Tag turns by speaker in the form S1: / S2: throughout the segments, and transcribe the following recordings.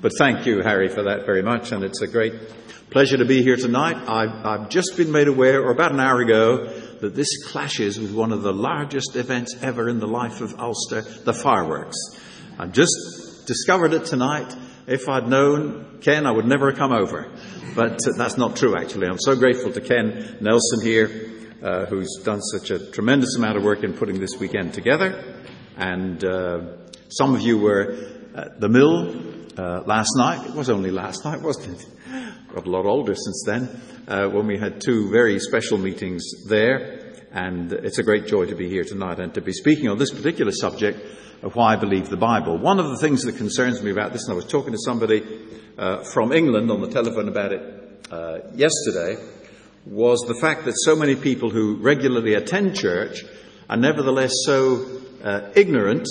S1: But thank you, Harry, for that very much, and it's a great pleasure to be here tonight. I've, I've just been made aware, or about an hour ago, that this clashes with one of the largest events ever in the life of Ulster, the fireworks. I've just discovered it tonight. If I'd known Ken, I would never have come over. But uh, that's not true, actually. I'm so grateful to Ken Nelson here, uh, who's done such a tremendous amount of work in putting this weekend together. And uh, some of you were at the mill uh, last night. It was only last night, wasn't it? Got a lot older since then, uh, when we had two very special meetings there. And it's a great joy to be here tonight and to be speaking on this particular subject of why I believe the Bible. One of the things that concerns me about this, and I was talking to somebody uh, from England on the telephone about it uh, yesterday, was the fact that so many people who regularly attend church are nevertheless so uh, ignorant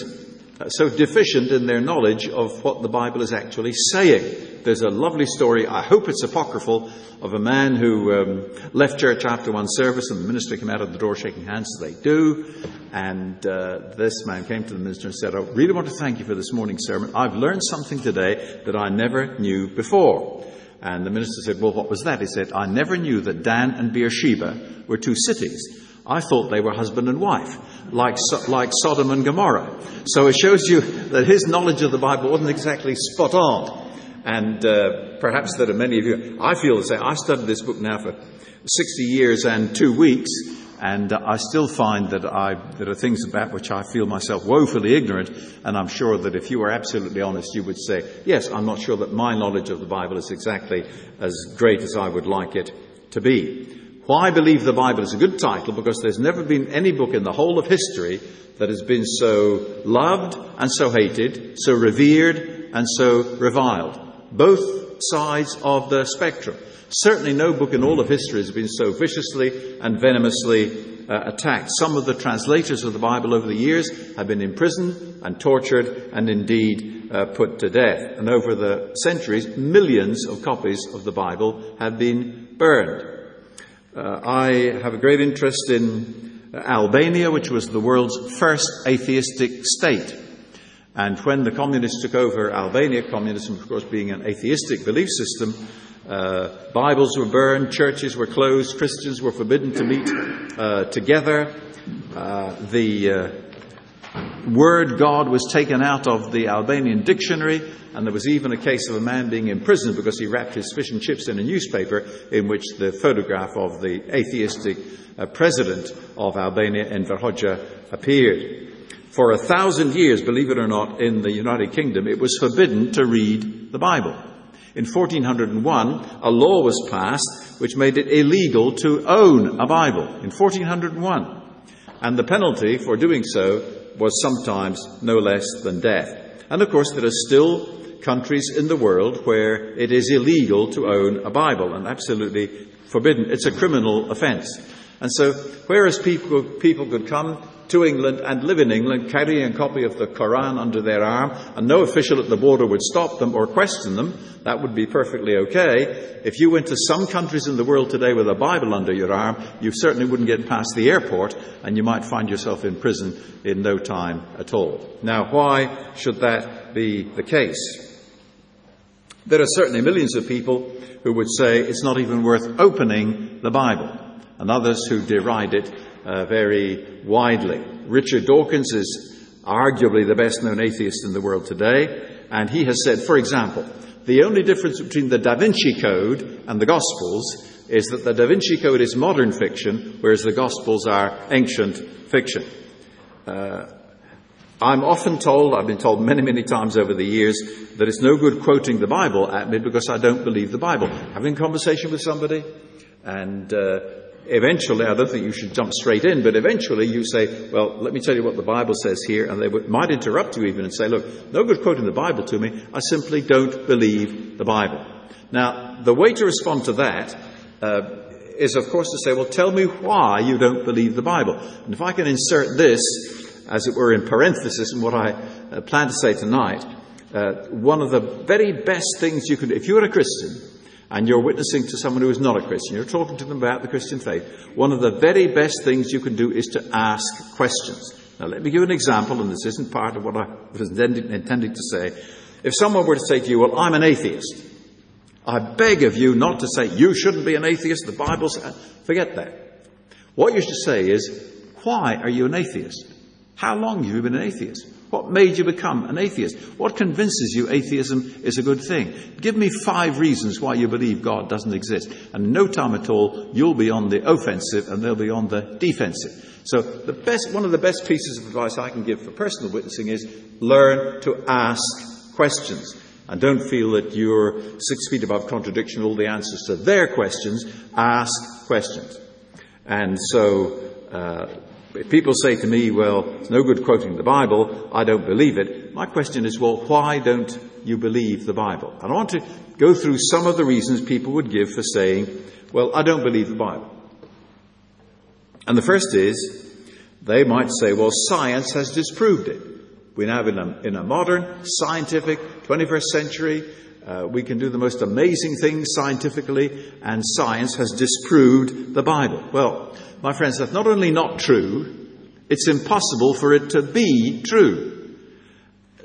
S1: so deficient in their knowledge of what the Bible is actually saying. There's a lovely story, I hope it's apocryphal, of a man who um, left church after one service and the minister came out of the door shaking hands, as they do. And uh, this man came to the minister and said, I really want to thank you for this morning's sermon. I've learned something today that I never knew before. And the minister said, Well, what was that? He said, I never knew that Dan and Beersheba were two cities. I thought they were husband and wife, like, like Sodom and Gomorrah. So it shows you that his knowledge of the Bible wasn't exactly spot on. And uh, perhaps are many of you, I feel the same. I studied this book now for 60 years and two weeks, and I still find that I, there are things about which I feel myself woefully ignorant, and I'm sure that if you were absolutely honest, you would say, yes, I'm not sure that my knowledge of the Bible is exactly as great as I would like it to be. Why I believe the Bible is a good title because there's never been any book in the whole of history that has been so loved and so hated, so revered and so reviled. Both sides of the spectrum. Certainly no book in all of history has been so viciously and venomously uh, attacked. Some of the translators of the Bible over the years have been imprisoned and tortured and indeed uh, put to death. And over the centuries, millions of copies of the Bible have been burned. Uh, I have a great interest in Albania, which was the world's first atheistic state. And when the communists took over Albania, communism, of course, being an atheistic belief system, uh, Bibles were burned, churches were closed, Christians were forbidden to meet uh, together. Uh, the uh, word God was taken out of the Albanian dictionary, and there was even a case of a man being imprisoned because he wrapped his fish and chips in a newspaper in which the photograph of the atheistic uh, president of Albania, Enver Hoxha, appeared. For a thousand years, believe it or not, in the United Kingdom, it was forbidden to read the Bible. In 1401, a law was passed which made it illegal to own a Bible. In 1401. And the penalty for doing so was sometimes no less than death. And of course, there are still countries in the world where it is illegal to own a Bible and absolutely forbidden. It's a criminal offense. And so, whereas people, people could come to England and live in England carrying a copy of the Koran under their arm, and no official at the border would stop them or question them, that would be perfectly okay. If you went to some countries in the world today with a Bible under your arm, you certainly wouldn't get past the airport, and you might find yourself in prison in no time at all. Now, why should that be the case? There are certainly millions of people who would say it's not even worth opening the Bible, and others who deride it uh, very widely. Richard Dawkins is arguably the best known atheist in the world today, and he has said, for example, the only difference between the Da Vinci Code and the Gospels is that the Da Vinci Code is modern fiction, whereas the Gospels are ancient fiction. Uh, I'm often told, I've been told many, many times over the years, that it's no good quoting the Bible at me because I don't believe the Bible. Having a conversation with somebody, and uh, eventually, I don't think you should jump straight in, but eventually you say, well, let me tell you what the Bible says here, and they might interrupt you even and say, look, no good quoting the Bible to me, I simply don't believe the Bible. Now, the way to respond to that uh, is, of course, to say, well, tell me why you don't believe the Bible. And if I can insert this, as it were, in parenthesis in what I uh, plan to say tonight, uh, one of the very best things you can do, if you're a Christian and you're witnessing to someone who is not a Christian, you're talking to them about the Christian faith, one of the very best things you can do is to ask questions. Now, let me give an example, and this isn't part of what I was intending, to say. If someone were to say to you, Well, I'm an atheist, I beg of you not to say, You shouldn't be an atheist, the Bible says. Forget that. What you should say is, Why are you an atheist? How long have you been an atheist? What made you become an atheist? What convinces you atheism is a good thing? Give me five reasons why you believe God doesn't exist. And no time at all, you'll be on the offensive and they'll be on the defensive. So the best, one of the best pieces of advice I can give for personal witnessing is learn to ask questions. And don't feel that you're six feet above contradiction, all the answers to their questions. Ask questions. And so, uh, if people say to me, well, it's no good quoting the Bible, I don't believe it, my question is, well, why don't you believe the Bible? And I want to go through some of the reasons people would give for saying, well, I don't believe the Bible. And the first is, they might say, well, science has disproved it. We now, in a, in a modern, scientific, 21st century, uh, we can do the most amazing things scientifically, and science has disproved the Bible. Well, my friends, that's not only not true, it's impossible for it to be true.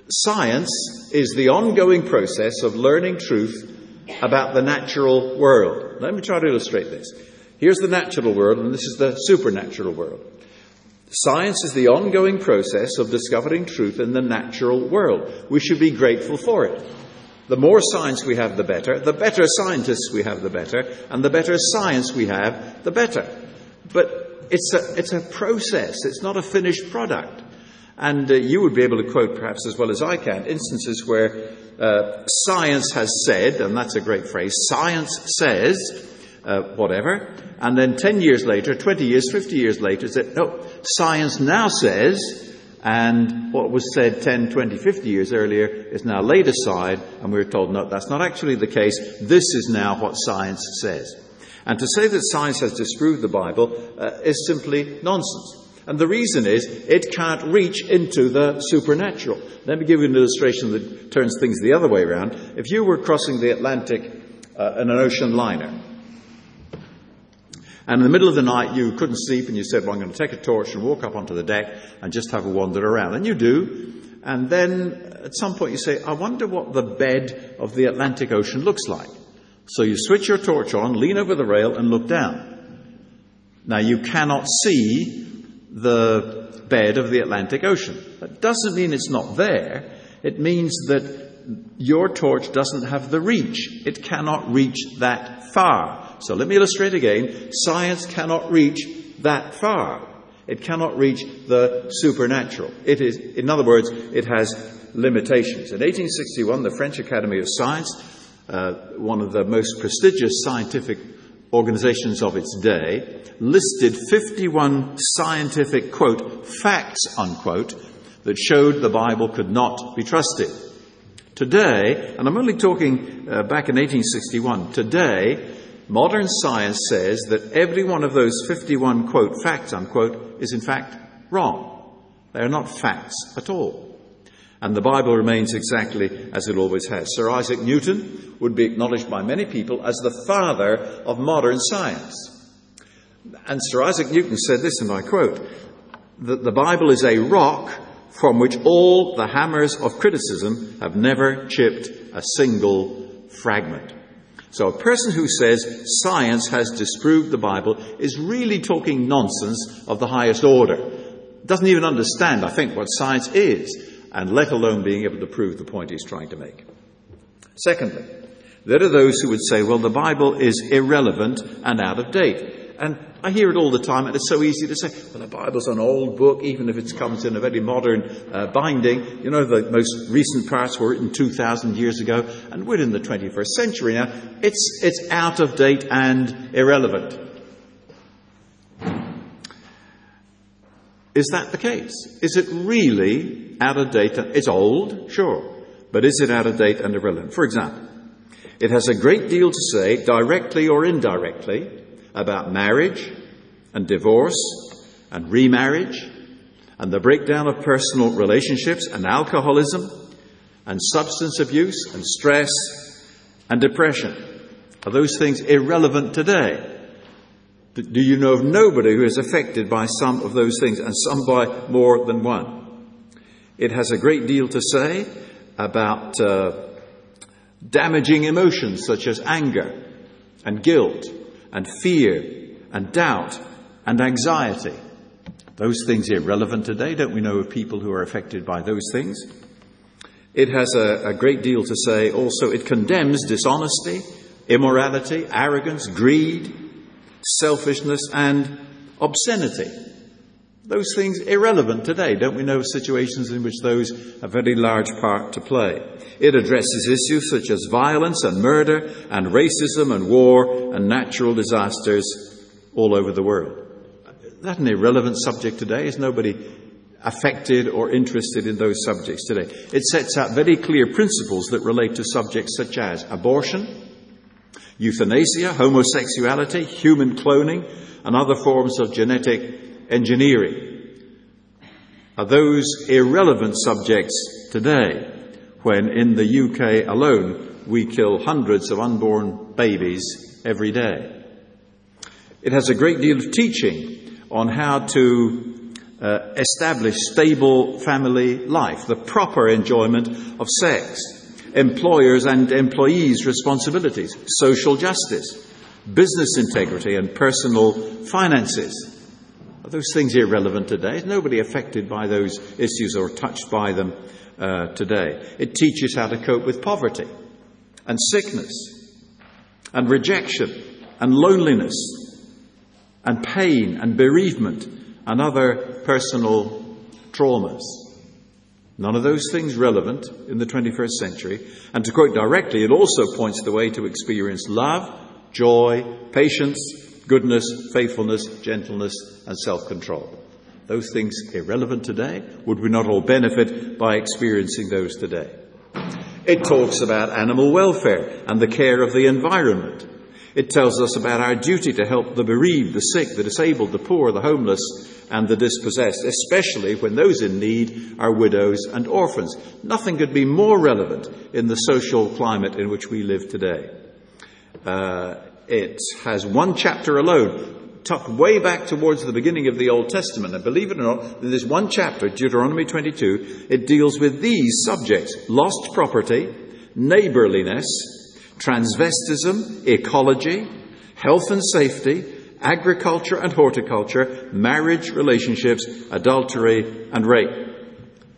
S1: Science is the ongoing process of learning truth about the natural world. Let me try to illustrate this. Here's the natural world, and this is the supernatural world. Science is the ongoing process of discovering truth in the natural world. We should be grateful for it. The more science we have, the better. The better scientists we have, the better. And the better science we have, the better. But it's a, it's a process. It's not a finished product. And uh, you would be able to quote, perhaps as well as I can, instances where uh, science has said, and that's a great phrase, science says, uh, whatever, and then 10 years later, 20 years, 50 years later, said, no, science now says, and what was said 10, 20, 50 years earlier is now laid aside, and we're told, no, that's not actually the case. This is now what science says. And to say that science has disproved the Bible uh, is simply nonsense. And the reason is it can't reach into the supernatural. Let me give you an illustration that turns things the other way around. If you were crossing the Atlantic uh, in an ocean liner, and in the middle of the night, you couldn't sleep and you said, Well, I'm going to take a torch and walk up onto the deck and just have a wander around. And you do. And then at some point you say, I wonder what the bed of the Atlantic Ocean looks like. So you switch your torch on, lean over the rail, and look down. Now you cannot see the bed of the Atlantic Ocean. That doesn't mean it's not there. It means that your torch doesn't have the reach. It cannot reach that far. So let me illustrate again. Science cannot reach that far. It cannot reach the supernatural. It is, in other words, it has limitations. In 1861, the French Academy of Science, uh, one of the most prestigious scientific organizations of its day, listed 51 scientific, quote, facts, unquote, that showed the Bible could not be trusted. Today, and I'm only talking uh, back in 1861, today, Modern science says that every one of those 51, quote, facts, unquote, is in fact wrong. They are not facts at all. And the Bible remains exactly as it always has. Sir Isaac Newton would be acknowledged by many people as the father of modern science. And Sir Isaac Newton said this, and I quote, that the Bible is a rock from which all the hammers of criticism have never chipped a single fragment. So a person who says science has disproved the Bible is really talking nonsense of the highest order. Doesn't even understand, I think, what science is, and let alone being able to prove the point he's trying to make. Secondly, there are those who would say, well, the Bible is irrelevant and out of date. And I hear it all the time, and it's so easy to say, well, the Bible's an old book, even if it comes in a very modern uh, binding. You know, the most recent parts were written 2,000 years ago, and we're in the 21st century now. It's, it's out of date and irrelevant. Is that the case? Is it really out of date? It's old, sure, but is it out of date and irrelevant? For example, it has a great deal to say, directly or indirectly, about marriage and divorce and remarriage and the breakdown of personal relationships and alcoholism and substance abuse and stress and depression. Are those things irrelevant today? Do you know of nobody who is affected by some of those things and some by more than one? It has a great deal to say about uh, damaging emotions such as anger and guilt and fear and doubt and anxiety. Those things irrelevant today. Don't we know of people who are affected by those things? It has a, a great deal to say also. It condemns dishonesty, immorality, arrogance, greed, selfishness, and obscenity. Those things irrelevant today. Don't we know situations in which those have a very large part to play? It addresses issues such as violence and murder and racism and war and natural disasters all over the world. That an irrelevant subject today? Is nobody affected or interested in those subjects today? It sets out very clear principles that relate to subjects such as abortion, euthanasia, homosexuality, human cloning, and other forms of genetic engineering. Are those irrelevant subjects today when in the UK alone we kill hundreds of unborn babies every day? It has a great deal of teaching on how to uh, establish stable family life, the proper enjoyment of sex, employers and employees' responsibilities, social justice, business integrity, and personal finances. Are those things irrelevant today? Is nobody affected by those issues or touched by them uh, today? It teaches how to cope with poverty and sickness and rejection and loneliness and pain and bereavement and other personal traumas. None of those things relevant in the 21st century. And to quote directly, it also points the way to experience love, joy, patience, goodness, faithfulness, gentleness, and self control. Those things irrelevant today? Would we not all benefit by experiencing those today? It talks about animal welfare and the care of the environment. It tells us about our duty to help the bereaved, the sick, the disabled, the poor, the homeless, and the dispossessed, especially when those in need are widows and orphans. Nothing could be more relevant in the social climate in which we live today. Uh, it has one chapter alone, tucked way back towards the beginning of the Old Testament. And believe it or not, in this one chapter, Deuteronomy 22, it deals with these subjects lost property, neighborliness, transvestism, ecology, health and safety, agriculture and horticulture, marriage relationships, adultery, and rape.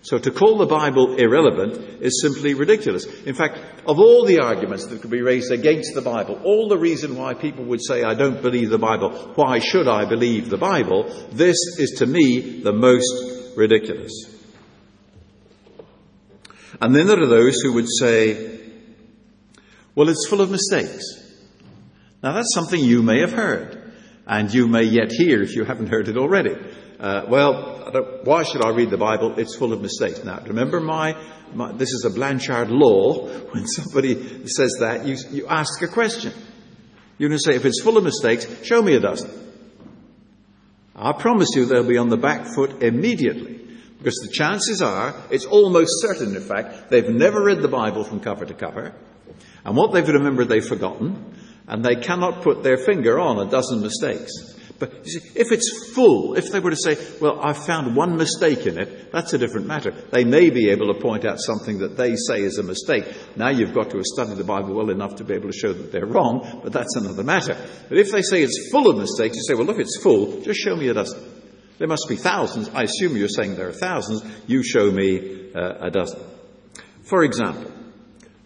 S1: So to call the Bible irrelevant is simply ridiculous. In fact, of all the arguments that could be raised against the Bible, all the reason why people would say, I don't believe the Bible, why should I believe the Bible? This is to me the most ridiculous. And then there are those who would say, well, it's full of mistakes. Now that's something you may have heard, and you may yet hear if you haven't heard it already. Uh, well, why should I read the Bible? It's full of mistakes. Now, remember my, my this is a Blanchard law. When somebody says that, you, you ask a question. You're going to say, if it's full of mistakes, show me a dozen. I promise you they'll be on the back foot immediately. Because the chances are, it's almost certain, in fact, they've never read the Bible from cover to cover. And what they've remembered, they've forgotten. And they cannot put their finger on a dozen mistakes. But you see, if it's full, if they were to say, well, I've found one mistake in it, that's a different matter. They may be able to point out something that they say is a mistake. Now you've got to have studied the Bible well enough to be able to show that they're wrong, but that's another matter. But if they say it's full of mistakes, you say, well, look, it's full, just show me a dozen. There must be thousands. I assume you're saying there are thousands. You show me uh, a dozen. For example,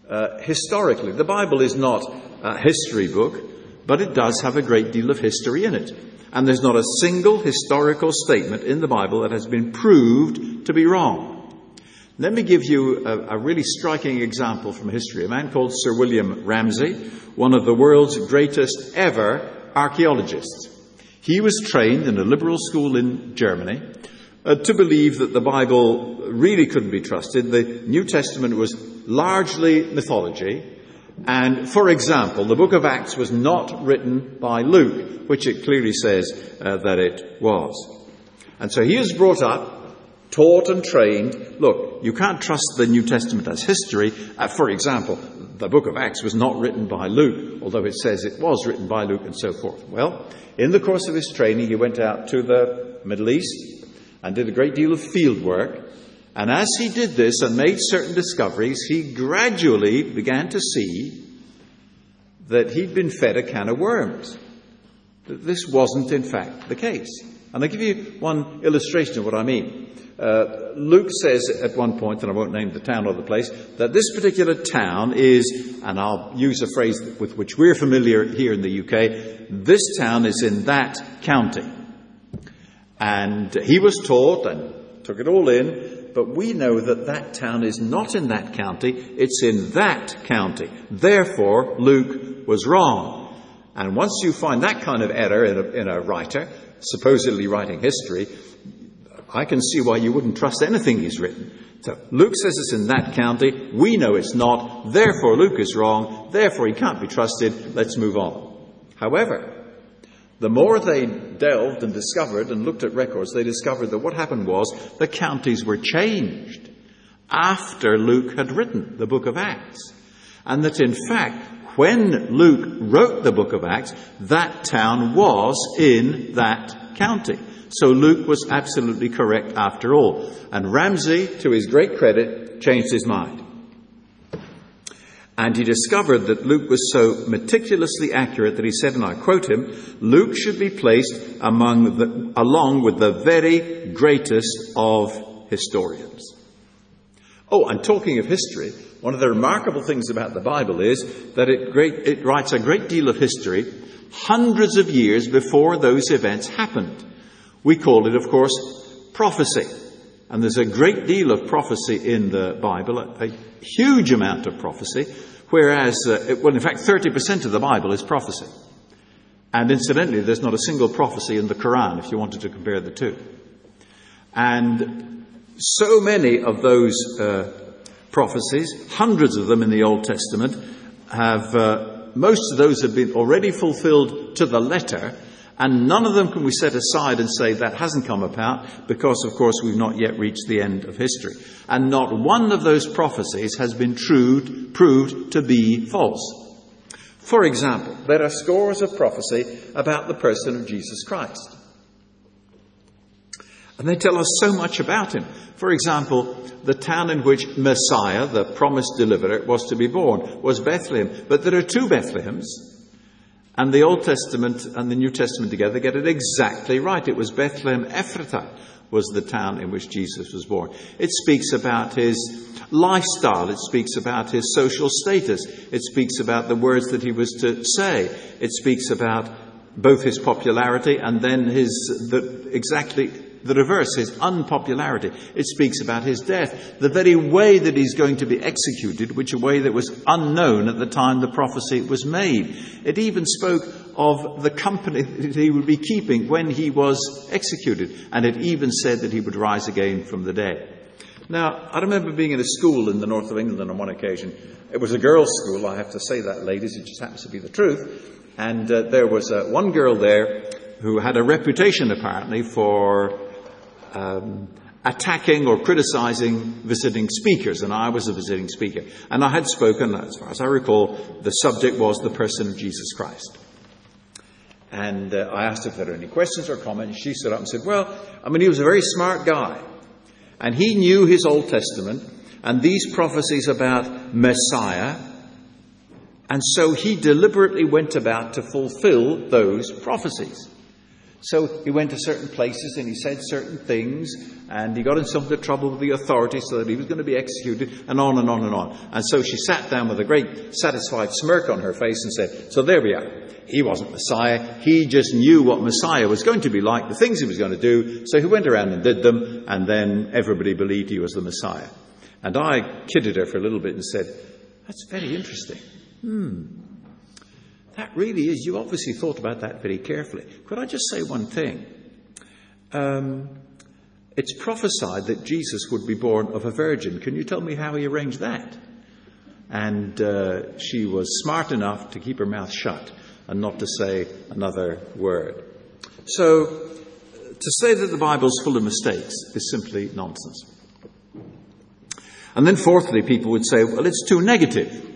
S1: uh, historically, the Bible is not a history book, but it does have a great deal of history in it. And there's not a single historical statement in the Bible that has been proved to be wrong. Let me give you a, a, really striking example from history. A man called Sir William Ramsay, one of the world's greatest ever archaeologists. He was trained in a liberal school in Germany uh, to believe that the Bible really couldn't be trusted. The New Testament was largely mythology. And for example, the book of Acts was not written by Luke which it clearly says uh, that it was. And so he is brought up, taught and trained. Look, you can't trust the New Testament as history. Uh, for example, the book of Acts was not written by Luke, although it says it was written by Luke and so forth. Well, in the course of his training, he went out to the Middle East and did a great deal of field work And as he did this and made certain discoveries, he gradually began to see that he'd been fed a can of worms. That this wasn't, in fact, the case. And I'll give you one illustration of what I mean. Uh, Luke says at one point, and I won't name the town or the place, that this particular town is, and I'll use a phrase with which we're familiar here in the UK, this town is in that county. And he was taught and took it all in, but we know that that town is not in that county, it's in that county. Therefore, Luke was wrong. And once you find that kind of error in a, in a writer, supposedly writing history, I can see why you wouldn't trust anything he's written. So Luke says it's in that county. We know it's not. Therefore, Luke is wrong. Therefore, he can't be trusted. Let's move on. However, the more they delved and discovered and looked at records, they discovered that what happened was the counties were changed after Luke had written the book of Acts. And that in fact, when Luke wrote the book of Acts, that town was in that county. So Luke was absolutely correct after all. And Ramsay, to his great credit, changed his mind. And he discovered that Luke was so meticulously accurate that he said, and I quote him, Luke should be placed among the, along with the very greatest of historians. Oh, and talking of history, one of the remarkable things about the Bible is that it, great, it writes a great deal of history hundreds of years before those events happened. We call it, of course, prophecy. And there's a great deal of prophecy in the Bible, a, a huge amount of prophecy, whereas, uh, it, well, in fact, 30% of the Bible is prophecy. And incidentally, there's not a single prophecy in the Quran if you wanted to compare the two. And so many of those uh, prophecies, hundreds of them in the Old Testament, have, uh, most of those have been already fulfilled to the letter, and none of them can we set aside and say that hasn't come about because, of course, we've not yet reached the end of history. And not one of those prophecies has been true, proved to be false. For example, there are scores of prophecy about the person of Jesus Christ. And they tell us so much about him. For example, the town in which Messiah, the promised deliverer, was to be born was Bethlehem. But there are two Bethlehems. And the Old Testament and the New Testament together get it exactly right. It was Bethlehem Ephratah was the town in which Jesus was born. It speaks about his lifestyle. It speaks about his social status. It speaks about the words that he was to say. It speaks about both his popularity and then his, the, exactly the reverse, his unpopularity. It speaks about his death, the very way that he's going to be executed, which a way that was unknown at the time the prophecy was made. It even spoke of the company that he would be keeping when he was executed, and it even said that he would rise again from the dead. Now, I remember being in a school in the north of England on one occasion. It was a girls' school, I have to say that, ladies, it just happens to be the truth. And uh, there was uh, one girl there who had a reputation, apparently, for um, attacking or criticizing visiting speakers, and I was a visiting speaker. And I had spoken, as far as I recall, the subject was the person of Jesus Christ. And uh, I asked if there were any questions or comments. She stood up and said, Well, I mean, he was a very smart guy. And he knew his Old Testament and these prophecies about Messiah. And so he deliberately went about to fulfill those prophecies. So he went to certain places and he said certain things and he got in some of the trouble with the authorities so that he was going to be executed and on and on and on. And so she sat down with a great satisfied smirk on her face and said, So there we are. He wasn't Messiah. He just knew what Messiah was going to be like, the things he was going to do. So he went around and did them and then everybody believed he was the Messiah. And I kidded her for a little bit and said, That's very interesting. Hmm. That really is, you obviously thought about that very carefully. Could I just say one thing? Um, it's prophesied that Jesus would be born of a virgin. Can you tell me how he arranged that? And uh, she was smart enough to keep her mouth shut and not to say another word. So, to say that the Bible's full of mistakes is simply nonsense. And then, fourthly, people would say, well, it's too negative.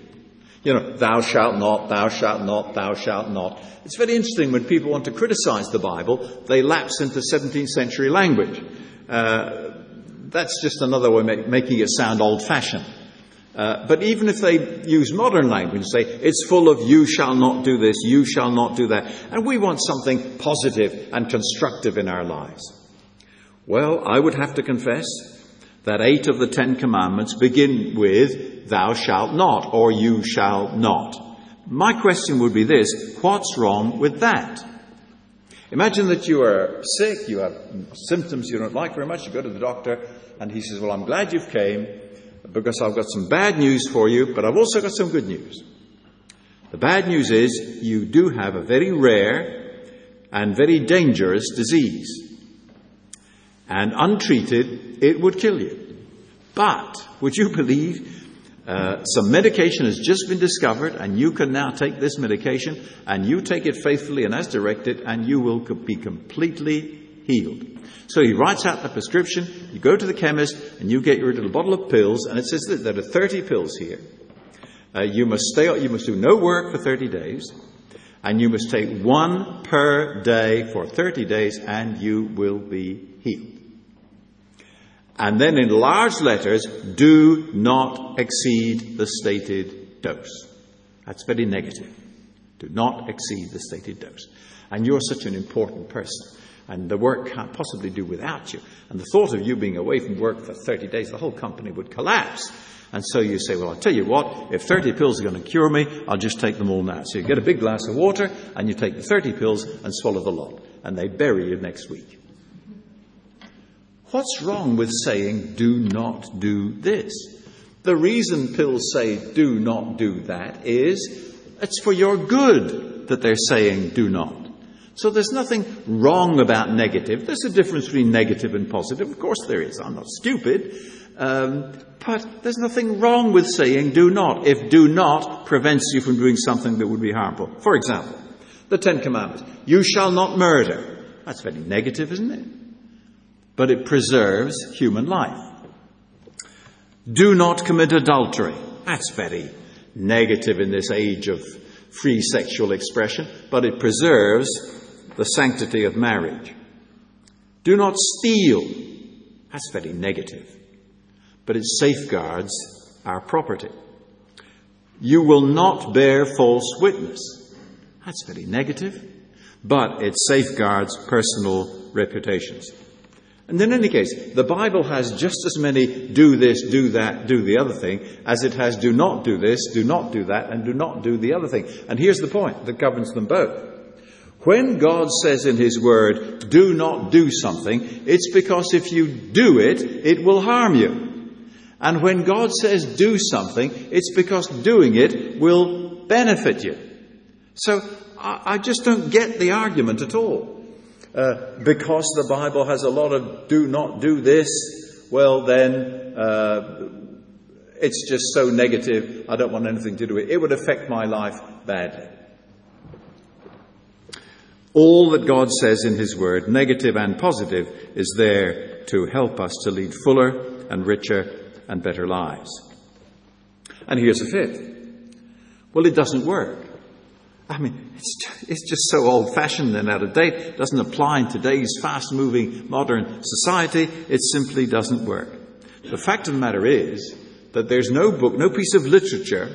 S1: You know, thou shalt not, thou shalt not, thou shalt not. It's very interesting when people want to criticize the Bible, they lapse into 17th century language. Uh, that's just another way of making it sound old fashioned. Uh, but even if they use modern language say, it's full of you shall not do this, you shall not do that, and we want something positive and constructive in our lives. Well, I would have to confess that eight of the Ten Commandments begin with, thou shalt not, or you shall not. My question would be this, what's wrong with that? Imagine that you are sick, you have symptoms you don't like very much, you go to the doctor, and he says, Well, I'm glad you've came because I've got some bad news for you, but I've also got some good news. The bad news is you do have a very rare and very dangerous disease. And untreated, it would kill you. But, would you believe uh, some medication has just been discovered, and you can now take this medication, and you take it faithfully and as directed, and you will be completely healed. So he writes out the prescription, you go to the chemist, and you get your little bottle of pills, and it says that there are 30 pills here. Uh, you must stay, you must do no work for 30 days, and you must take one per day for 30 days, and you will be healed. And then in large letters, do not exceed the stated dose. That's very negative. Do not exceed the stated dose. And you're such an important person. And the work can't possibly do without you. And the thought of you being away from work for 30 days, the whole company would collapse. And so you say, well, I'll tell you what, if 30 pills are going to cure me, I'll just take them all now. So you get a big glass of water and you take the 30 pills and swallow the lot. And they bury you next week. What's wrong with saying, do not do this? The reason pills say, do not do that is it's for your good that they're saying, do not. So there's nothing wrong about negative. There's a difference between negative and positive. Of course there is. I'm not stupid. Um, but there's nothing wrong with saying do not if do not prevents you from doing something that would be harmful. For example, the Ten Commandments. You shall not murder. That's very negative, isn't it? But it preserves human life. Do not commit adultery. That's very negative in this age of free sexual expression, but it preserves the sanctity of marriage. Do not steal. That's very negative, but it safeguards our property. You will not bear false witness. That's very negative, but it safeguards personal reputations. And in any case, the Bible has just as many do this, do that, do the other thing, as it has do not do this, do not do that, and do not do the other thing. And here's the point that governs them both. When God says in His Word, do not do something, it's because if you do it, it will harm you. And when God says do something, it's because doing it will benefit you. So I, just don't get the argument at all. Uh, because the Bible has a lot of do not do this, well, then uh, it's just so negative, I don't want anything to do with it. It would affect my life badly. All that God says in His Word, negative and positive, is there to help us to lead fuller and richer and better lives. And here's a fifth. Well, it doesn't work. I mean, it's just, so old fashioned and out of date. It doesn't apply in today's fast moving modern society. It simply doesn't work. The fact of the matter is that there's no book, no piece of literature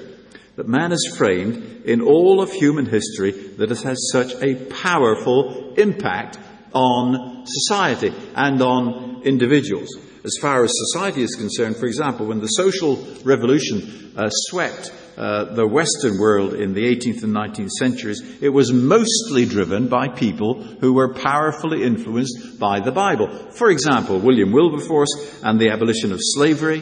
S1: that man has framed in all of human history that has had such a powerful impact on society and on individuals. As far as society is concerned, for example, when the social revolution uh, swept uh, the Western world in the 18th and 19th centuries, it was mostly driven by people who were powerfully influenced by the Bible. For example, William Wilberforce and the abolition of slavery,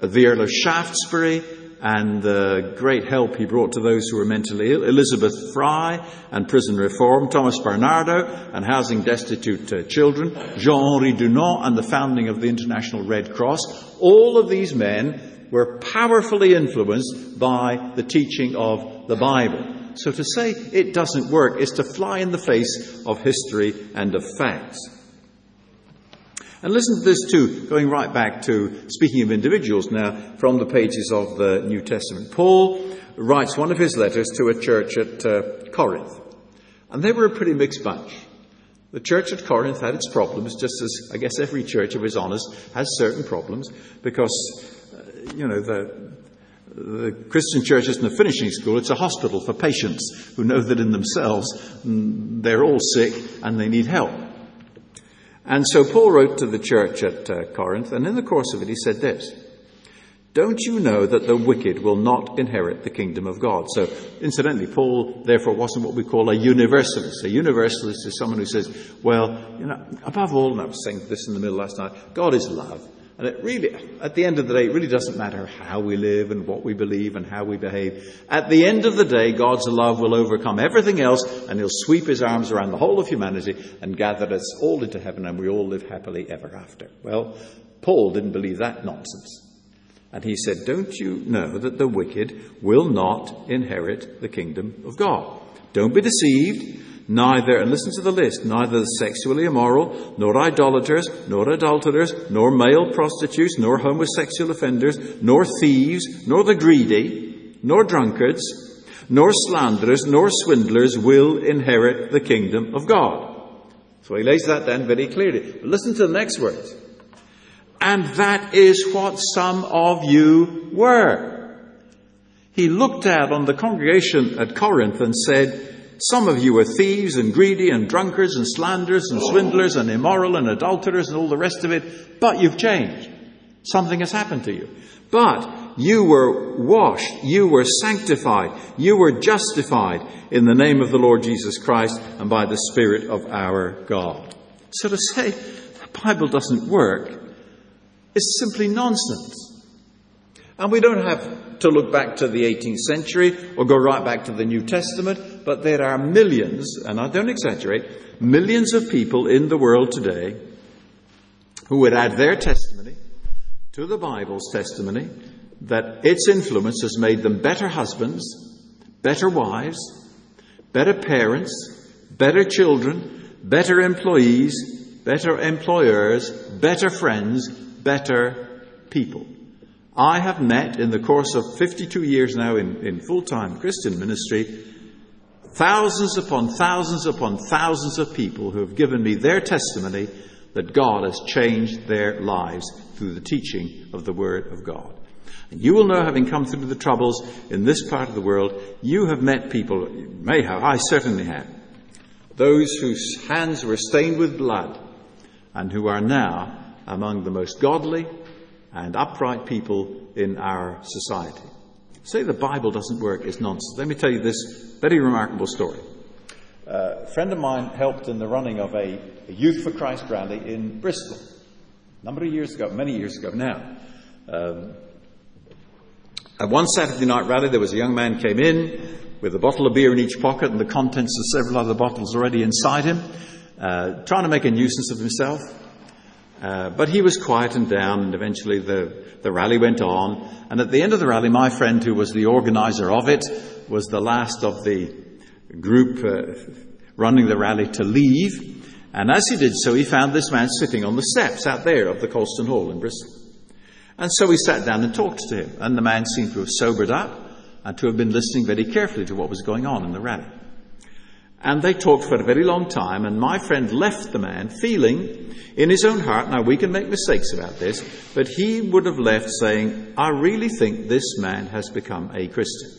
S1: the Earl of Shaftesbury, and the great help he brought to those who were mentally ill, Elizabeth Fry and prison reform, Thomas Barnardo and housing destitute uh, children, Jean-Henri Dunant and the founding of the International Red Cross. All of these men were powerfully influenced by the teaching of the Bible. So to say it doesn't work is to fly in the face of history and of facts. And listen to this too, going right back to speaking of individuals now from the pages of the New Testament. Paul writes one of his letters to a church at uh, Corinth. And they were a pretty mixed bunch. The church at Corinth had its problems, just as I guess every church, if it's honest, has certain problems, because, uh, you know, the, the Christian church isn't a finishing school, it's a hospital for patients who know that in themselves mm, they're all sick and they need help. And so Paul wrote to the church at uh, Corinth, and in the course of it, he said this don't you know that the wicked will not inherit the kingdom of God? So, incidentally, Paul, therefore, wasn't what we call a universalist. A universalist is someone who says, well, you know, above all, and I was saying this in the middle last night, God is love. And it really, at the end of the day, it really doesn't matter how we live and what we believe and how we behave. At the end of the day, God's love will overcome everything else and He'll sweep His arms around the whole of humanity and gather us all into heaven and we all live happily ever after. Well, Paul didn't believe that nonsense. And he said, Don't you know that the wicked will not inherit the kingdom of God? Don't be deceived. Neither, and listen to the list, neither the sexually immoral, nor idolaters, nor adulterers, nor male prostitutes, nor homosexual offenders, nor thieves, nor the greedy, nor drunkards, nor slanderers, nor swindlers will inherit the kingdom of God. So he lays that down very clearly. But listen to the next words. And that is what some of you were. He looked out on the congregation at Corinth and said, Some of you are thieves and greedy and drunkards and slanderers and swindlers and immoral and adulterers and all the rest of it, but you've changed. Something has happened to you. But you were washed, you were sanctified, you were justified in the name of the Lord Jesus Christ and by the Spirit of our God. So to say the Bible doesn't work is simply nonsense. And we don't have to look back to the 18th century or go right back to the New Testament, but there are millions, and I don't exaggerate, millions of people in the world today who would add their testimony to the Bible's testimony that its influence has made them better husbands, better wives, better parents, better children, better employees, better employers, better friends, better people. I have met in the course of 52 years now in, in full time Christian ministry thousands upon thousands upon thousands of people who have given me their testimony that God has changed their lives through the teaching of the Word of God. And you will know, having come through the troubles in this part of the world, you have met people, you may have, I certainly have, those whose hands were stained with blood and who are now among the most godly and upright people in our society. Say the Bible doesn't work is nonsense. Let me tell you this very remarkable story. Uh, a friend of mine helped in the running of a, a, Youth for Christ rally in Bristol a number of years ago, many years ago now. Um, at one Saturday night rally, there was a young man came in with a bottle of beer in each pocket and the contents of several other bottles already inside him, uh, trying to make a nuisance of himself. Uh, but he was quietened down, and eventually the, the rally went on. And at the end of the rally, my friend, who was the organizer of it, was the last of the group uh, running the rally to leave. And as he did so, he found this man sitting on the steps out there of the Colston Hall in Bristol. And so he sat down and talked to him. And the man seemed to have sobered up and to have been listening very carefully to what was going on in the rally. And they talked for a very long time, and my friend left the man feeling in his own heart, now we can make mistakes about this, but he would have left saying, I really think this man has become a Christian.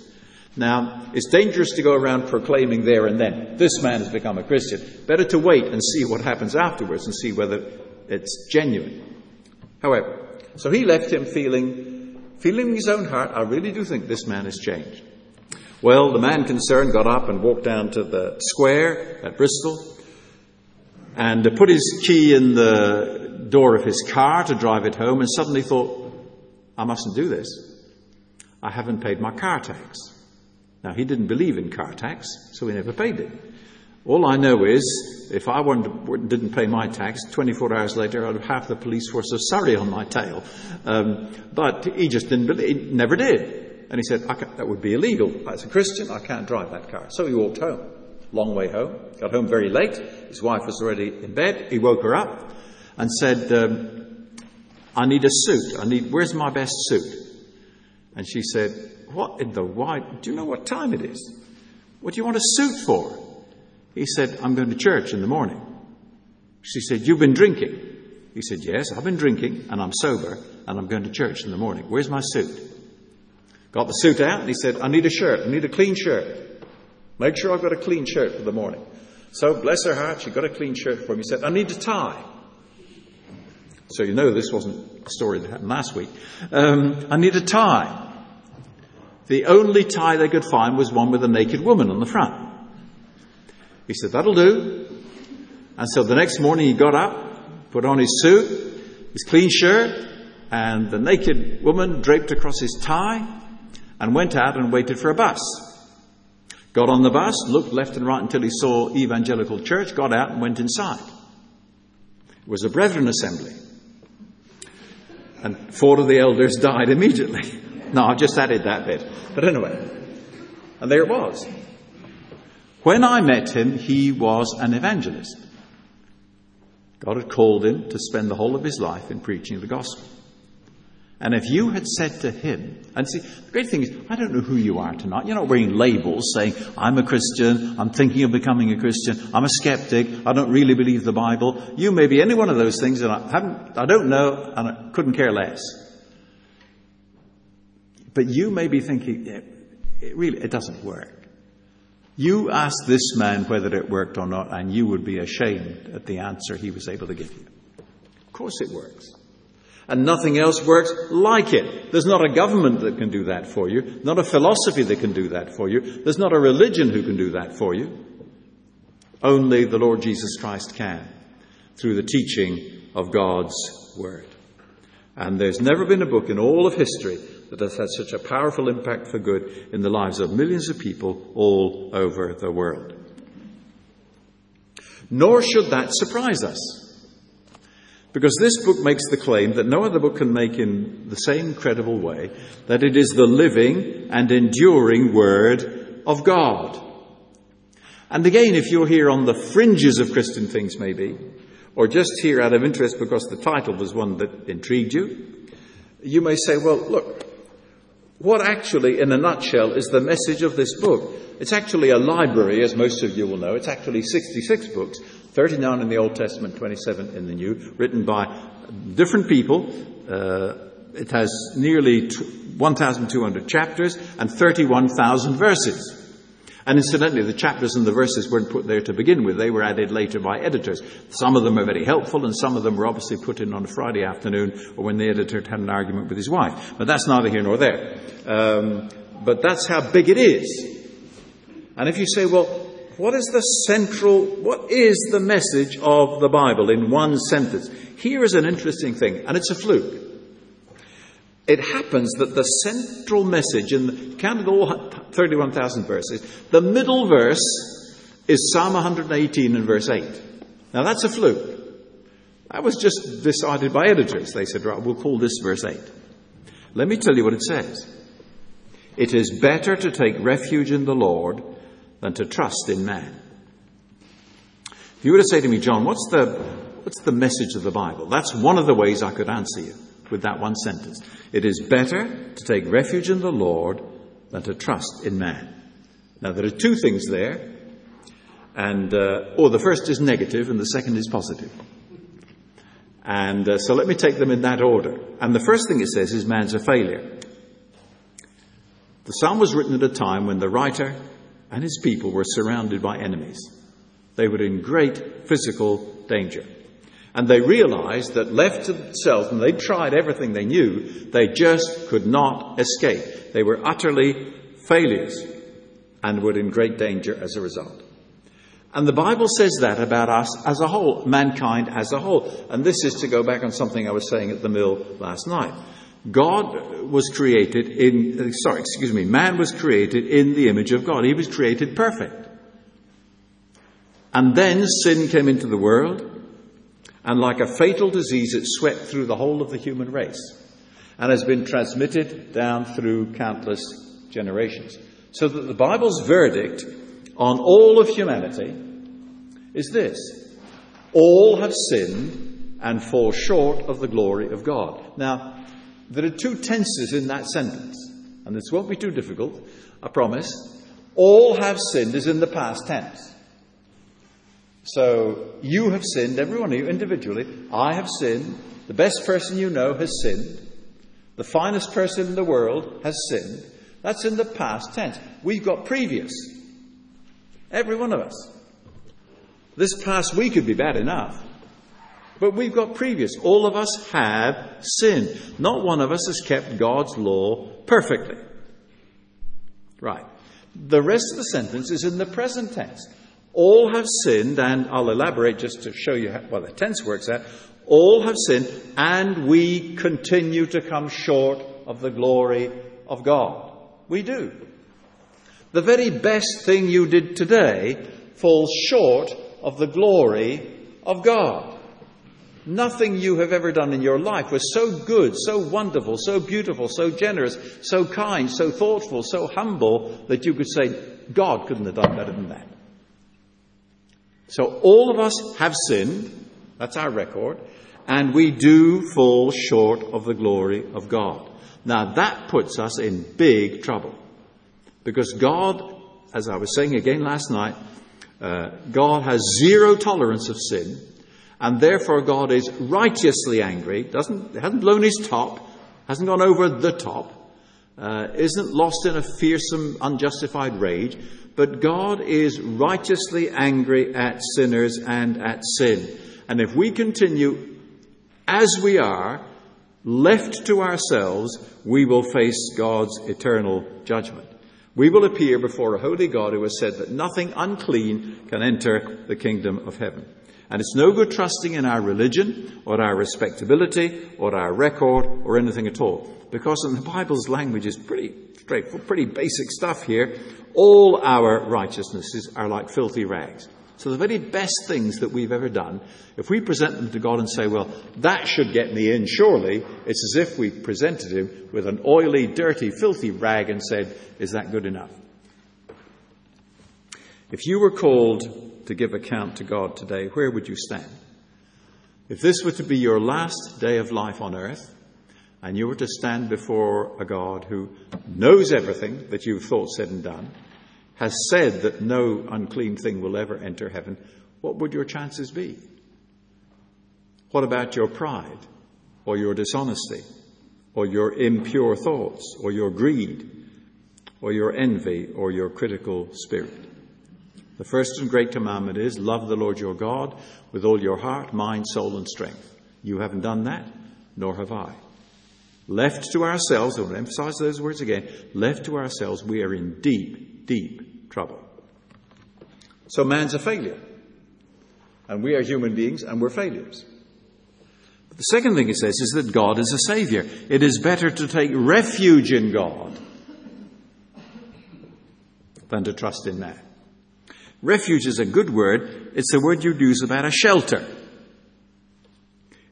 S1: Now, it's dangerous to go around proclaiming there and then, this man has become a Christian. Better to wait and see what happens afterwards and see whether it's genuine. However, so he left him feeling, feeling in his own heart, I really do think this man has changed. Well, the man concerned got up and walked down to the square at Bristol and put his key in the door of his car to drive it home and suddenly thought, I mustn't do this. I haven't paid my car tax. Now, he didn't believe in car tax, so he never paid it. All I know is, if I didn't pay my tax, 24 hours later, I'd have half the police force of Surrey on my tail. Um, but he just didn't believe, never did. And he said, that would be illegal. As a Christian, I can't drive that car. So he walked home. Long way home. Got home very late. His wife was already in bed. He woke her up and said, um, I need a suit. I need, where's my best suit? And she said, What in the wide? Do you know what time it is? What do you want a suit for? He said, I'm going to church in the morning. She said, You've been drinking. He said, Yes, I've been drinking and I'm sober and I'm going to church in the morning. Where's my suit? Got the suit out and he said, I need a shirt. I need a clean shirt. Make sure I've got a clean shirt for the morning. So, bless her heart, she got a clean shirt for him. He said, I need a tie. So, you know, this wasn't a story that happened last week. Um, I need a tie. The only tie they could find was one with a naked woman on the front. He said, That'll do. And so the next morning he got up, put on his suit, his clean shirt, and the naked woman draped across his tie, and went out and waited for a bus. Got on the bus, looked left and right until he saw Evangelical Church, got out and went inside. It was a brethren assembly. And four of the elders died immediately. No, I've just added that bit. But anyway, and there it was. When I met him, he was an evangelist. God had called him to spend the whole of his life in preaching the gospel. And if you had said to him, and see, the great thing is, I don't know who you are tonight. You're not wearing labels saying, I'm a Christian, I'm thinking of becoming a Christian, I'm a skeptic, I don't really believe the Bible. You may be any one of those things, and I haven't, I don't know, and I couldn't care less. But you may be thinking, it really, it doesn't work. You ask this man whether it worked or not, and you would be ashamed at the answer he was able to give you. Of course it works. And nothing else works like it. There's not a government that can do that for you, not a philosophy that can do that for you, there's not a religion who can do that for you. Only the Lord Jesus Christ can, through the teaching of God's Word. And there's never been a book in all of history that has had such a powerful impact for good in the lives of millions of people all over the world. Nor should that surprise us. Because this book makes the claim that no other book can make in the same credible way that it is the living and enduring Word of God. And again, if you're here on the fringes of Christian things, maybe, or just here out of interest because the title was one that intrigued you, you may say, well, look, what actually, in a nutshell, is the message of this book? It's actually a library, as most of you will know. It's actually 66 books, 39 in the Old Testament, 27 in the New, written by different people. Uh, it has nearly 1,200 chapters and 31,000 verses. And incidentally, the chapters and the verses weren't put there to begin with. They were added later by editors. Some of them are very helpful, and some of them were obviously put in on a Friday afternoon or when the editor had an argument with his wife. But that's neither here nor there. Um, but that's how big it is. And if you say, well, what is the central, what is the message of the Bible in one sentence? Here is an interesting thing, and it's a fluke. It happens that the central message, in the, counted all 31,000 verses, the middle verse is Psalm 118 and verse 8. Now that's a fluke. That was just decided by editors. They said, right, we'll call this verse 8. Let me tell you what it says. It is better to take refuge in the Lord than to trust in man. If you were to say to me, John, what's the, what's the message of the Bible? That's one of the ways I could answer you with that one sentence. It is better to take refuge in the Lord than to trust in man. Now, there are two things there, and, uh, or the first is negative and the second is positive. And uh, so let me take them in that order. And the first thing it says is man's a failure. The psalm was written at a time when the writer and his people were surrounded by enemies. They were in great physical danger. And they realized that left to themselves, and they tried everything they knew, they just could not escape. They were utterly failures and were in great danger as a result. And the Bible says that about us as a whole, mankind as a whole. And this is to go back on something I was saying at the mill last night. God was created in, sorry, excuse me, man was created in the image of God. He was created perfect. And then sin came into the world, and like a fatal disease, it swept through the whole of the human race and has been transmitted down through countless generations. So that the Bible's verdict on all of humanity is this all have sinned and fall short of the glory of God. Now, there are two tenses in that sentence, and this won't be too difficult, I promise. All have sinned is in the past tense. So you have sinned, every one of you individually. I have sinned. The best person you know has sinned. The finest person in the world has sinned. That's in the past tense. We've got previous. Every one of us. This past week could be bad enough. But we've got previous. All of us have sinned. Not one of us has kept God's law perfectly. Right. The rest of the sentence is in the present tense. All have sinned, and I'll elaborate just to show you how, well, the tense works out. All have sinned, and we continue to come short of the glory of God. We do. The very best thing you did today falls short of the glory of God. Nothing you have ever done in your life was so good, so wonderful, so beautiful, so generous, so kind, so thoughtful, so humble that you could say, God couldn't have done better than that. So all of us have sinned. That's our record. And we do fall short of the glory of God. Now that puts us in big trouble. Because God, as I was saying again last night, uh, God has zero tolerance of sin, and therefore God is righteously angry, doesn't, hasn't blown his top, hasn't gone over the top, uh, isn't lost in a fearsome, unjustified rage, but God is righteously angry at sinners and at sin. And if we continue as we are, left to ourselves, we will face God's eternal judgment. We will appear before a holy God who has said that nothing unclean can enter the kingdom of heaven. And it's no good trusting in our religion or our respectability or our record or anything at all. Because in the Bible's language is pretty straightforward, pretty basic stuff here. All our righteousnesses are like filthy rags. So the very best things that we've ever done, if we present them to God and say, well, that should get me in, surely, it's as if we presented him with an oily, dirty, filthy rag and said, is that good enough? If you were called to give account to God today, where would you stand? If this were to be your last day of life on earth, and you were to stand before a God who knows everything that you've thought, said, and done, has said that no unclean thing will ever enter heaven, what would your chances be? What about your pride, or your dishonesty, or your impure thoughts, or your greed, or your envy, or your critical spirit? The first and great commandment is love the Lord your God with all your heart, mind, soul, and strength. You haven't done that, nor have I. Left to ourselves, I want to emphasize those words again, left to ourselves, we are in deep, deep trouble. So man's a failure. And we are human beings and we're failures. But the second thing it says is that God is a savior. It is better to take refuge in God than to trust in man. Refuge is a good word. It's a word you'd use about a shelter.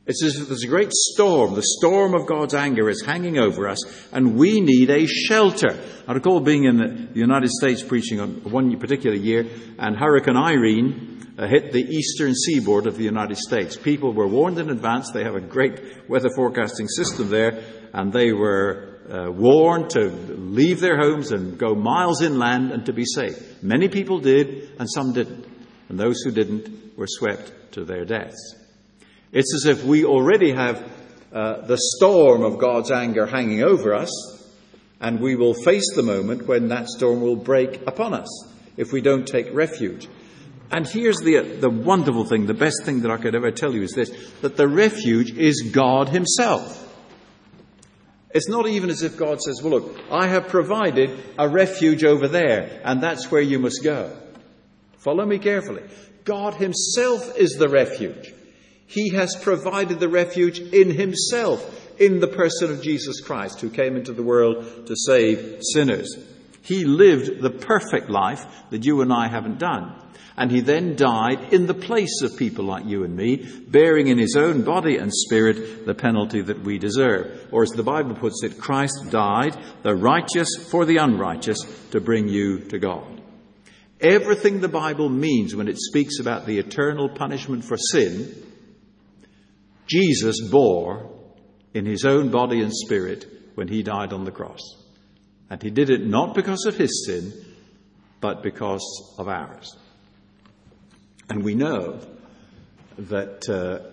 S1: It's as if there's a great storm. The storm of God's anger is hanging over us, and we need a shelter. I recall being in the United States preaching on one particular year, and Hurricane Irene uh, hit the eastern seaboard of the United States. People were warned in advance. They have a great weather forecasting system there, and they were uh, warned to leave their homes and go miles inland and to be safe. Many people did, and some didn't. And those who didn't were swept to their deaths. It's as if we already have uh, the storm of God's anger hanging over us, and we will face the moment when that storm will break upon us if we don't take refuge. And here's the, the wonderful thing, the best thing that I could ever tell you is this that the refuge is God Himself. It's not even as if God says, Well, look, I have provided a refuge over there, and that's where you must go. Follow me carefully. God Himself is the refuge. He has provided the refuge in himself, in the person of Jesus Christ, who came into the world to save sinners. He lived the perfect life that you and I haven't done. And he then died in the place of people like you and me, bearing in his own body and spirit the penalty that we deserve. Or as the Bible puts it, Christ died, the righteous for the unrighteous, to bring you to God. Everything the Bible means when it speaks about the eternal punishment for sin Jesus bore in his own body and spirit when he died on the cross. And he did it not because of his sin, but because of ours. And we know that uh,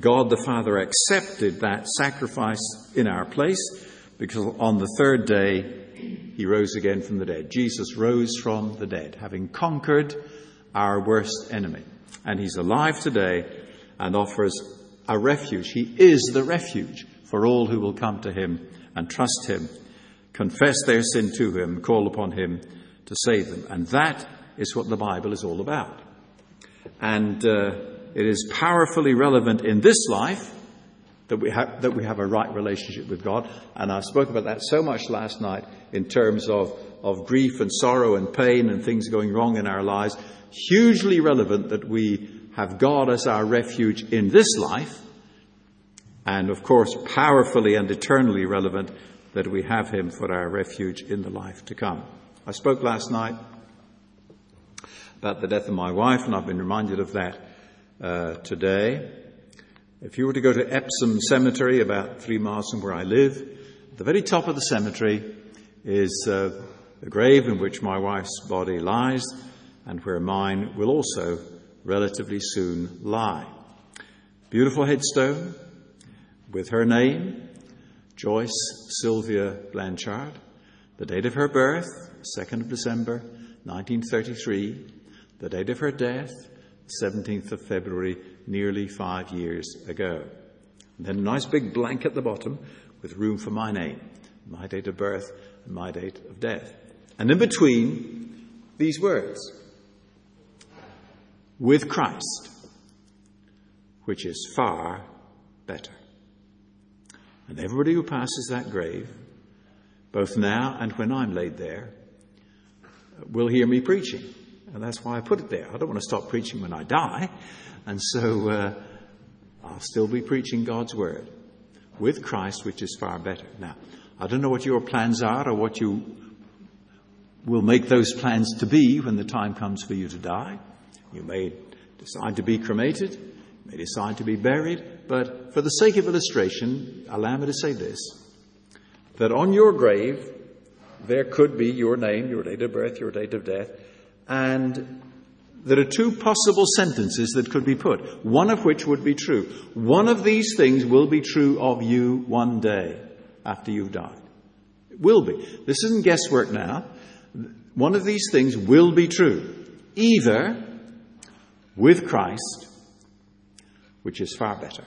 S1: God the Father accepted that sacrifice in our place because on the third day he rose again from the dead. Jesus rose from the dead, having conquered our worst enemy. And he's alive today and offers a refuge. He is the refuge for all who will come to him and trust him, confess their sin to him, call upon him to save them. And that is what the Bible is all about. And uh, it is powerfully relevant in this life that we, have, that we have a right relationship with God. And I spoke about that so much last night in terms of, of grief and sorrow and pain and things going wrong in our lives. Hugely relevant that we have God as our refuge in this life. And of course, powerfully and eternally relevant that we have Him for our refuge in the life to come. I spoke last night about the death of my wife, and I've been reminded of that uh, today. If you were to go to Epsom Cemetery, about three miles from where I live, at the very top of the cemetery is uh, the grave in which my wife's body lies, and where mine will also relatively soon lie. Beautiful headstone with her name, Joyce Sylvia Blanchard, the date of her birth, 2nd of December 1933, the date of her death, 17th of February, nearly five years ago. And then a nice big blank at the bottom with room for my name, my date of birth, and my date of death. And in between, these words with Christ, which is far better. And everybody who passes that grave, both now and when I'm laid there, will hear me preaching. And that's why I put it there. I don't want to stop preaching when I die. And so uh, I'll still be preaching God's word with Christ, which is far better. Now, I don't know what your plans are or what you will make those plans to be when the time comes for you to die. You may decide to be cremated, you may decide to be buried, but for the sake of illustration, allow me to say this that on your grave, there could be your name, your date of birth, your date of death, and there are two possible sentences that could be put, one of which would be true. One of these things will be true of you one day after you've died. It will be. This isn't guesswork now. One of these things will be true. Either with Christ, which is far better.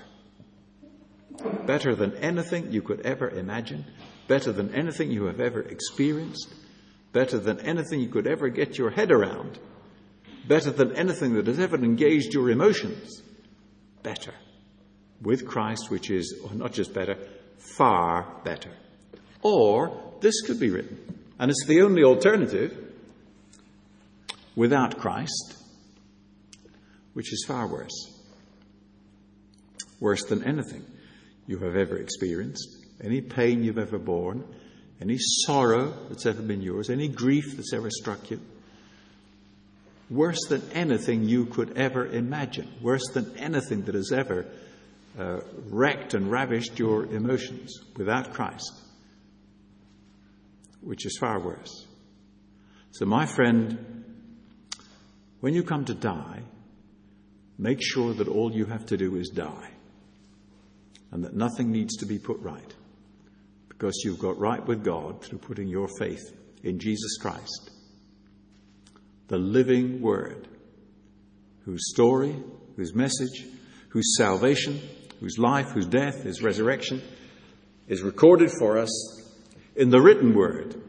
S1: Better than anything you could ever imagine, better than anything you have ever experienced, better than anything you could ever get your head around, better than anything that has ever engaged your emotions. Better. With Christ, which is oh, not just better, far better. Or this could be written, and it's the only alternative without Christ, which is far worse. Worse than anything you have ever experienced, any pain you've ever borne, any sorrow that's ever been yours, any grief that's ever struck you. Worse than anything you could ever imagine, worse than anything that has ever uh, wrecked and ravished your emotions without Christ, which is far worse. So, my friend, when you come to die, make sure that all you have to do is die and that nothing needs to be put right because you've got right with God through putting your faith in Jesus Christ, the living Word, whose story, whose message, whose salvation, whose life, whose death, his resurrection is recorded for us in the written Word,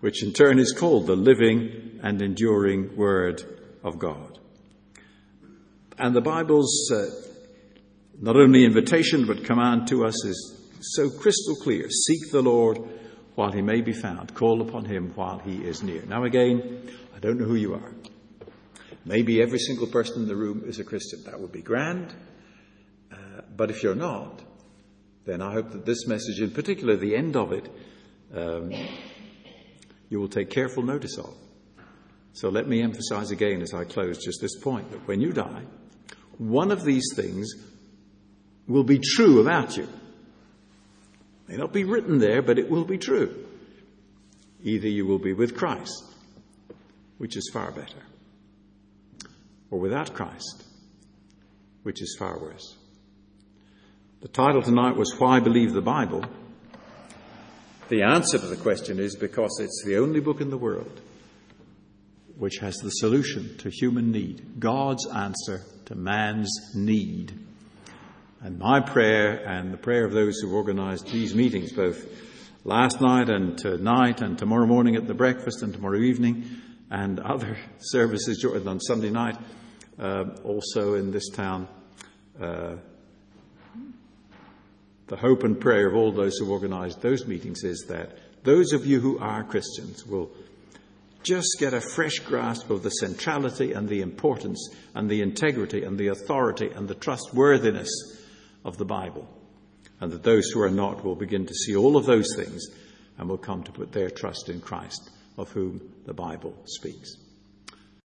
S1: which in turn is called the living and enduring Word of God. And the Bible's uh, not only invitation but command to us is so crystal clear. Seek the Lord while he may be found. Call upon him while he is near. Now, again, I don't know who you are. Maybe every single person in the room is a Christian. That would be grand. Uh, but if you're not, then I hope that this message, in particular the end of it, um, you will take careful notice of. So let me emphasize again as I close just this point that when you die, one of these things will be true about you. May not be written there, but it will be true. Either you will be with Christ, which is far better, or without Christ, which is far worse. The title tonight was Why Believe the Bible? The answer to the question is because it's the only book in the world which has the solution to human need, God's answer to man's need. And my prayer and the prayer of those who organized these meetings, both last night and tonight and tomorrow morning at the breakfast and tomorrow evening and other services on Sunday night, uh, also in this town, uh, the hope and prayer of all those who organized those meetings is that those of you who are Christians will just get a fresh grasp of the centrality and the importance and the integrity and the authority and the trustworthiness of the Bible. And that those who are not will begin to see all of those things and will come to put their trust in Christ, of whom the Bible speaks.